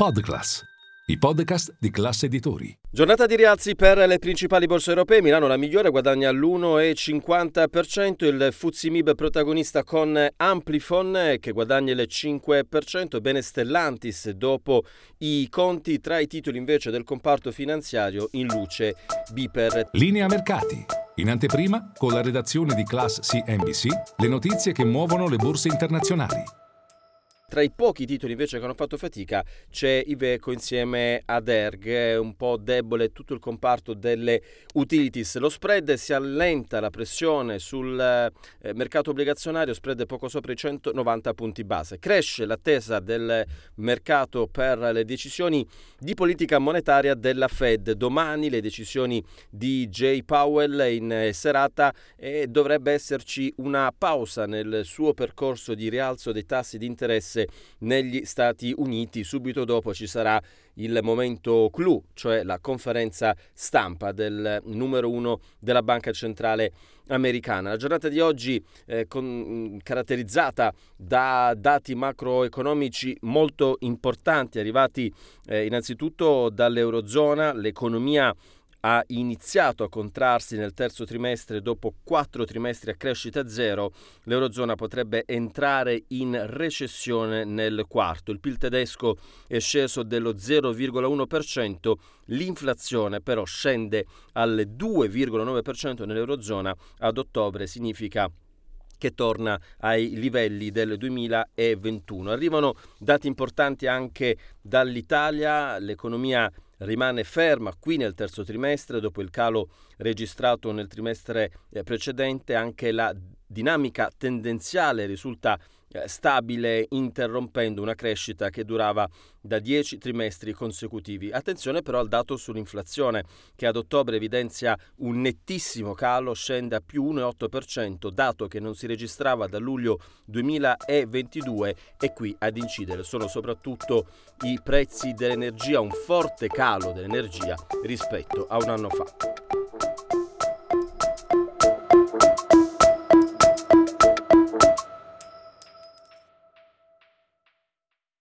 Podclass, i podcast di classe editori. Giornata di rialzi per le principali borse europee. Milano la migliore guadagna l'1,50%. Il Fuzimib protagonista con Amplifon che guadagna il 5%. Bene Stellantis dopo i conti. Tra i titoli invece del comparto finanziario in luce Biper. Linea mercati. In anteprima, con la redazione di Class CNBC, le notizie che muovono le borse internazionali. Tra i pochi titoli invece che hanno fatto fatica c'è Iveco insieme ad Erg, un po' debole tutto il comparto delle utilities. Lo spread si allenta la pressione sul eh, mercato obbligazionario, spread poco sopra i 190 punti base. Cresce l'attesa del mercato per le decisioni di politica monetaria della Fed. Domani le decisioni di Jay Powell in serata e dovrebbe esserci una pausa nel suo percorso di rialzo dei tassi di interesse successe negli Stati Uniti. Subito dopo ci sarà il momento clou, cioè la conferenza stampa del numero uno della Banca Centrale Americana. La giornata di oggi è con, caratterizzata da dati macroeconomici molto importanti, arrivati eh, innanzitutto dall'Eurozona, l'economia ha iniziato a contrarsi nel terzo trimestre dopo quattro trimestri a crescita zero, l'Eurozona potrebbe entrare in recessione nel quarto. Il PIL tedesco è sceso dello 0,1%, l'inflazione però scende al 2,9% nell'Eurozona, ad ottobre significa che torna ai livelli del 2021. Arrivano dati importanti anche dall'Italia, l'economia rimane ferma qui nel terzo trimestre dopo il calo registrato nel trimestre eh, precedente, anche la dinamica tendenziale risulta stabile interrompendo una crescita che durava da 10 trimestri consecutivi. Attenzione però al dato sull'inflazione che ad ottobre evidenzia un nettissimo calo, scende a più 1,8%, dato che non si registrava da luglio 2022 e qui ad incidere sono soprattutto i prezzi dell'energia, un forte calo dell'energia rispetto a un anno fa.